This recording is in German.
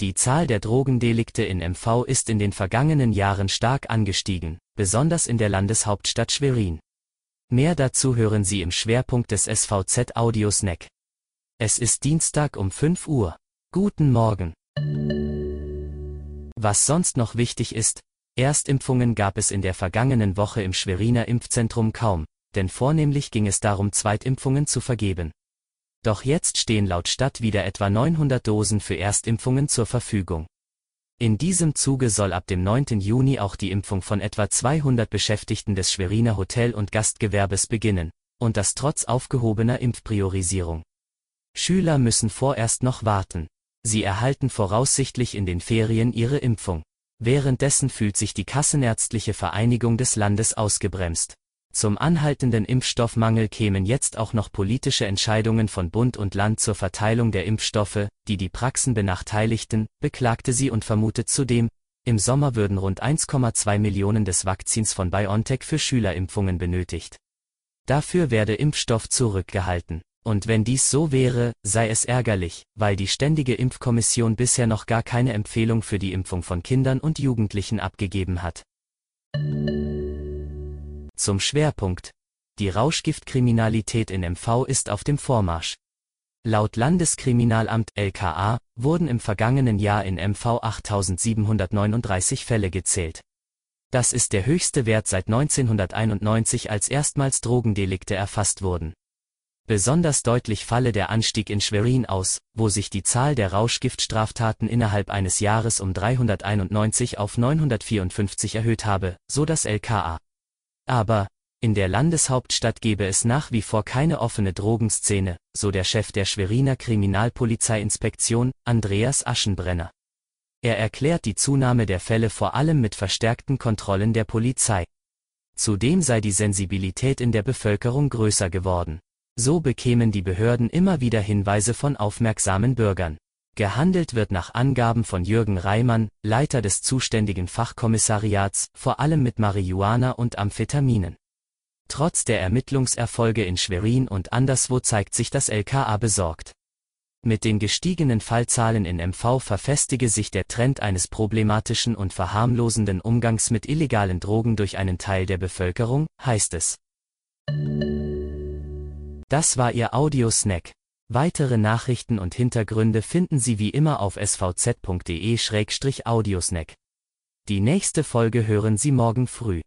Die Zahl der Drogendelikte in MV ist in den vergangenen Jahren stark angestiegen, besonders in der Landeshauptstadt Schwerin. Mehr dazu hören Sie im Schwerpunkt des SVZ Audio Snack. Es ist Dienstag um 5 Uhr. Guten Morgen. Was sonst noch wichtig ist, Erstimpfungen gab es in der vergangenen Woche im Schweriner Impfzentrum kaum, denn vornehmlich ging es darum, Zweitimpfungen zu vergeben. Doch jetzt stehen laut Stadt wieder etwa 900 Dosen für Erstimpfungen zur Verfügung. In diesem Zuge soll ab dem 9. Juni auch die Impfung von etwa 200 Beschäftigten des Schweriner Hotel- und Gastgewerbes beginnen, und das trotz aufgehobener Impfpriorisierung. Schüler müssen vorerst noch warten. Sie erhalten voraussichtlich in den Ferien ihre Impfung. Währenddessen fühlt sich die Kassenärztliche Vereinigung des Landes ausgebremst. Zum anhaltenden Impfstoffmangel kämen jetzt auch noch politische Entscheidungen von Bund und Land zur Verteilung der Impfstoffe, die die Praxen benachteiligten, beklagte sie und vermutet zudem, im Sommer würden rund 1,2 Millionen des Vakzins von BioNTech für Schülerimpfungen benötigt. Dafür werde Impfstoff zurückgehalten. Und wenn dies so wäre, sei es ärgerlich, weil die Ständige Impfkommission bisher noch gar keine Empfehlung für die Impfung von Kindern und Jugendlichen abgegeben hat. Zum Schwerpunkt. Die Rauschgiftkriminalität in MV ist auf dem Vormarsch. Laut Landeskriminalamt LKA wurden im vergangenen Jahr in MV 8739 Fälle gezählt. Das ist der höchste Wert seit 1991, als erstmals Drogendelikte erfasst wurden. Besonders deutlich falle der Anstieg in Schwerin aus, wo sich die Zahl der Rauschgiftstraftaten innerhalb eines Jahres um 391 auf 954 erhöht habe, so das LKA. Aber, in der Landeshauptstadt gebe es nach wie vor keine offene Drogenszene, so der Chef der Schweriner Kriminalpolizeiinspektion, Andreas Aschenbrenner. Er erklärt die Zunahme der Fälle vor allem mit verstärkten Kontrollen der Polizei. Zudem sei die Sensibilität in der Bevölkerung größer geworden. So bekämen die Behörden immer wieder Hinweise von aufmerksamen Bürgern. Gehandelt wird nach Angaben von Jürgen Reimann, Leiter des zuständigen Fachkommissariats, vor allem mit Marihuana und Amphetaminen. Trotz der Ermittlungserfolge in Schwerin und anderswo zeigt sich das LKA besorgt. Mit den gestiegenen Fallzahlen in MV verfestige sich der Trend eines problematischen und verharmlosenden Umgangs mit illegalen Drogen durch einen Teil der Bevölkerung, heißt es. Das war Ihr Audiosnack. Weitere Nachrichten und Hintergründe finden Sie wie immer auf svz.de-audiosnack. Die nächste Folge hören Sie morgen früh.